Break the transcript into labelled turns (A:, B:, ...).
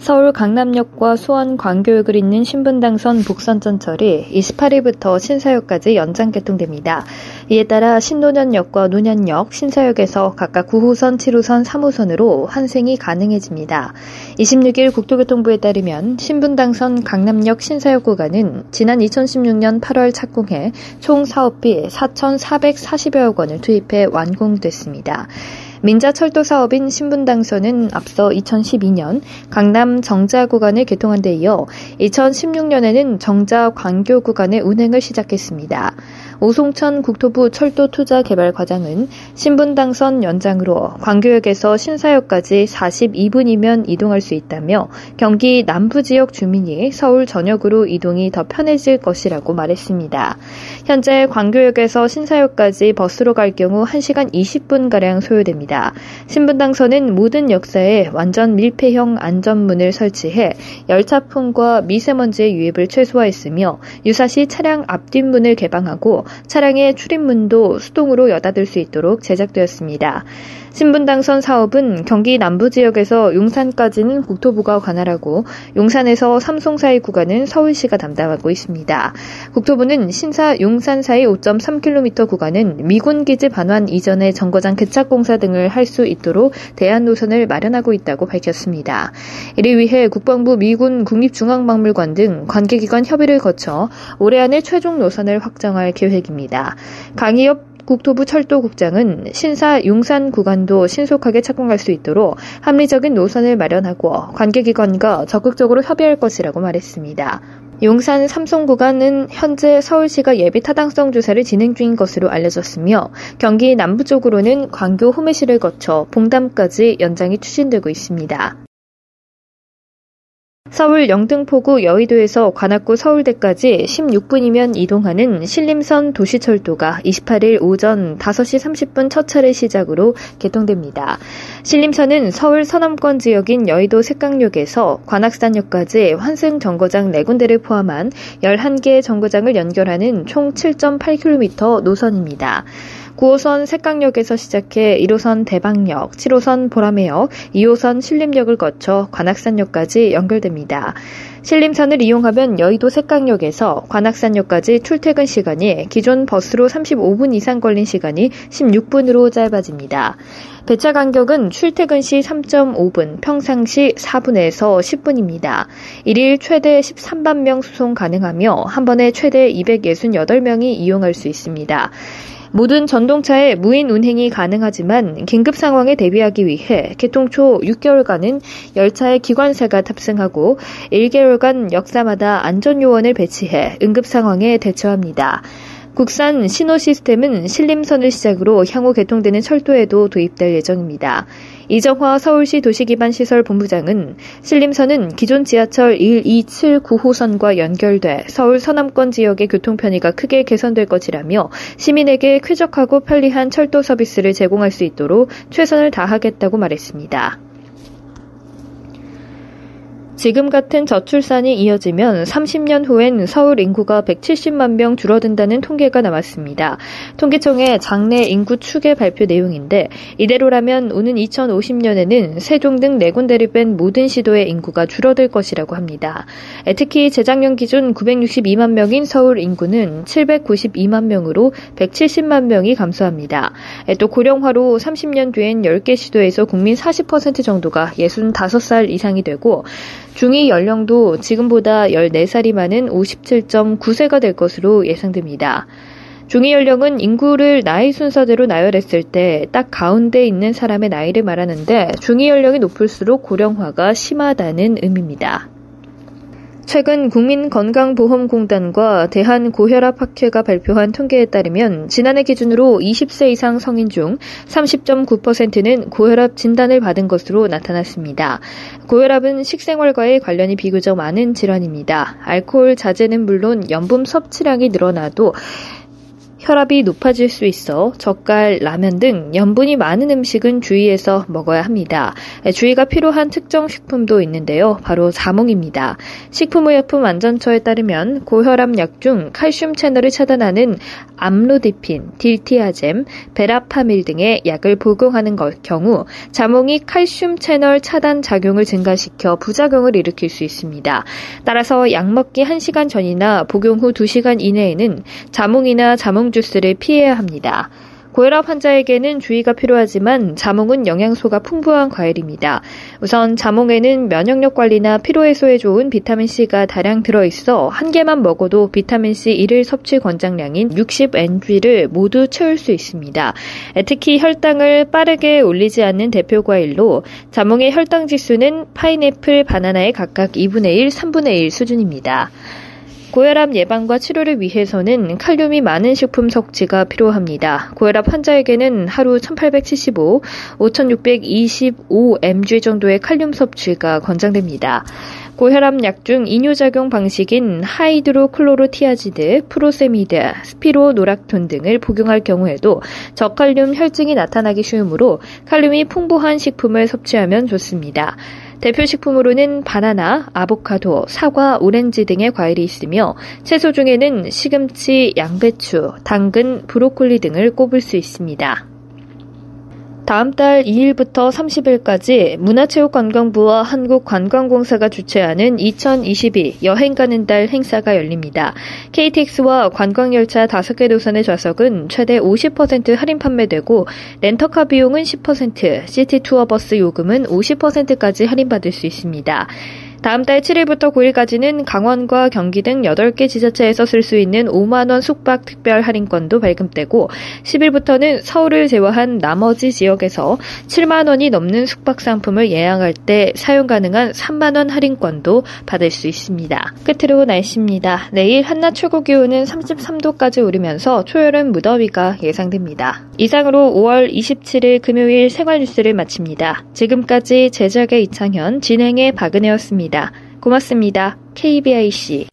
A: 서울 강남역과 수원 광교역을 잇는 신분당선 북선전철이 28일부터 신사역까지 연장 개통됩니다. 이에 따라 신노년역과 노년역, 신사역에서 각각 9호선, 7호선, 3호선으로 환승이 가능해집니다. 26일 국토교통부에 따르면 신분당선 강남역 신사역 구간은 지난 2016년 8월 착공해 총 사업비 4,440여억 원을 투입해 완공됐습니다. 민자철도 사업인 신분당선은 앞서 2012년 강남 정자 구간을 개통한 데 이어 2016년에는 정자 광교 구간의 운행을 시작했습니다. 오송천 국토부 철도투자개발과장은 신분 당선 연장으로 광교역에서 신사역까지 42분이면 이동할 수 있다며 경기 남부 지역 주민이 서울 전역으로 이동이 더 편해질 것이라고 말했습니다. 현재 광교역에서 신사역까지 버스로 갈 경우 1시간 20분가량 소요됩니다. 신분 당선은 모든 역사에 완전 밀폐형 안전문을 설치해 열차풍과 미세먼지의 유입을 최소화했으며 유사시 차량 앞뒷문을 개방하고 차량의 출입문도 수동으로 여닫을 수 있도록 제작되었습니다. 신분당선 사업은 경기 남부 지역에서 용산까지는 국토부가 관할하고 용산에서 삼송 사이 구간은 서울시가 담당하고 있습니다. 국토부는 신사 용산 사이 5.3km 구간은 미군 기지 반환 이전의 정거장 개착 공사 등을 할 수 있도록 대안 노선을 마련하고 있다고 밝혔습니다. 이를 위해 국방부 미군 국립중앙박물관 등 관계기관 협의를 거쳐 올해 안에 최종 노선을 확정할 계획입니다. 강의업 국토부 철도국장은 신사 용산 구간도 신속하게 착공할 수 있도록 합리적인 노선을 마련하고 관계기관과 적극적으로 협의할 것이라고 말했습니다. 용산 삼송 구간은 현재 서울시가 예비 타당성 조사를 진행 중인 것으로 알려졌으며 경기 남부 쪽으로는 광교 호매시를 거쳐 봉담까지 연장이 추진되고 있습니다. 서울 영등포구 여의도에서 관악구 서울대까지 16분이면 이동하는 신림선 도시철도가 28일 오전 5시 30분 첫 차례 시작으로 개통됩니다. 신림선은 서울 서남권 지역인 여의도 색강역에서 관악산역까지 환승 정거장 4군데를 포함한 11개 정거장을 연결하는 총 7.8km 노선입니다. 9호선 색강역에서 시작해 1호선 대방역, 7호선 보라매역, 2호선 신림역을 거쳐 관악산역까지 연결됩니다. 신림선을 이용하면 여의도 색강역에서 관악산역까지 출퇴근 시간이 기존 버스로 35분 이상 걸린 시간이 16분으로 짧아집니다. 배차 간격은 출퇴근 시 3.5분, 평상시 4분에서 10분입니다. 1일 최대 13만 명 수송 가능하며 한 번에 최대 268명이 이용할 수 있습니다. 모든 전동차의 무인 운행이 가능하지만 긴급 상황에 대비하기 위해 개통 초 6개월간은 열차에 기관사가 탑승하고 1개월간 역사마다 안전요원을 배치해 응급 상황에 대처합니다. 국산 신호 시스템은 신림선을 시작으로 향후 개통되는 철도에도 도입될 예정입니다. 이정화 서울시 도시기반시설 본부장은 신림선은 기존 지하철 1, 2, 7, 9호선과 연결돼 서울 서남권 지역의 교통 편의가 크게 개선될 것이라며 시민에게 쾌적하고 편리한 철도 서비스를 제공할 수 있도록 최선을 다하겠다고 말했습니다. 지금 같은 저출산이 이어지면 30년 후엔 서울 인구가 170만 명 줄어든다는 통계가 나왔습니다. 통계청의 장래 인구 추계 발표 내용인데 이대로라면 오는 2050년에는 세종 등 네 군데를 뺀 모든 시도의 인구가 줄어들 것이라고 합니다. 특히 재작년 기준 962만 명인 서울 인구는 792만 명으로 170만 명이 감소합니다. 또 고령화로 30년 뒤엔 10개 시도에서 국민 40% 정도가 65살 이상이 되고 중위 연령도 지금보다 14살이 많은 57.9세가 될 것으로 예상됩니다. 중위 연령은 인구를 나이 순서대로 나열했을 때 딱 가운데 있는 사람의 나이를 말하는데 중위 연령이 높을수록 고령화가 심하다는 의미입니다. 최근 국민건강보험공단과 대한고혈압학회가 발표한 통계에 따르면 지난해 기준으로 20세 이상 성인 중 30.9%는 고혈압 진단을 받은 것으로 나타났습니다. 고혈압은 식생활과의 관련이 비교적 많은 질환입니다. 알코올 자제는 물론 염분 섭취량이 늘어나도 혈압이 높아질 수 있어 젓갈, 라면 등 염분이 많은 음식은 주의해서 먹어야 합니다. 주의가 필요한 특정 식품도 있는데요. 바로 자몽입니다. 식품의약품안전처에 따르면 고혈압 약 중 칼슘 채널을 차단하는 암로디핀, 딜티아젬, 베라파밀 등의 약을 복용하는 경우 자몽이 칼슘 채널 차단 작용을 증가시켜 부작용을 일으킬 수 있습니다. 따라서 약 먹기 1시간 전이나 복용 후 2시간 이내에는 자몽이나 자몽 주스를 피해야 합니다. 고혈압 환자에게는 주의가 필요하지만 자몽은 영양소가 풍부한 과일입니다. 우선 자몽에는 면역력 관리나 피로 해소에 좋은 비타민C가 다량 들어있어 한 개만 먹어도 비타민C 1일 섭취 권장량인 60mg를 모두 채울 수 있습니다. 특히 혈당을 빠르게 올리지 않는 대표 과일로 자몽의 혈당 지수는 파인애플, 바나나의 각각 2분의 1, 3분의 1 수준입니다. 고혈압 예방과 치료를 위해서는 칼륨이 많은 식품 섭취가 필요합니다. 고혈압 환자에게는 하루 1875, 5625mg 정도의 칼륨 섭취가 권장됩니다. 고혈압 약 중 이뇨작용 방식인 하이드로클로로티아지드, 프로세미드, 스피로노락톤 등을 복용할 경우에도 저칼륨 혈증이 나타나기 쉬우므로 칼륨이 풍부한 식품을 섭취하면 좋습니다. 대표 식품으로는 바나나, 아보카도, 사과, 오렌지 등의 과일이 있으며 채소 중에는 시금치, 양배추, 당근, 브로콜리 등을 꼽을 수 있습니다. 다음 달 2일부터 30일까지 문화체육관광부와 한국관광공사가 주최하는 2022 여행 가는 달 행사가 열립니다. KTX와 관광열차 5개 노선의 좌석은 최대 50% 할인 판매되고 렌터카 비용은 10%, 시티투어버스 요금은 50%까지 할인받을 수 있습니다. 다음 달 7일부터 9일까지는 강원과 경기 등 8개 지자체에서 쓸 수 있는 5만원 숙박 특별 할인권도 발급되고 10일부터는 서울을 제외한 나머지 지역에서 7만원이 넘는 숙박 상품을 예약할 때 사용 가능한 3만원 할인권도 받을 수 있습니다. 끝으로 날씨입니다. 내일 한낮 최고 기온은 33도까지 오르면서 초여름 무더위가 예상됩니다. 이상으로 5월 27일 금요일 생활 뉴스를 마칩니다. 지금까지 제작의 이창현, 진행의 박은혜였 습니다. 고맙습니다. KBIC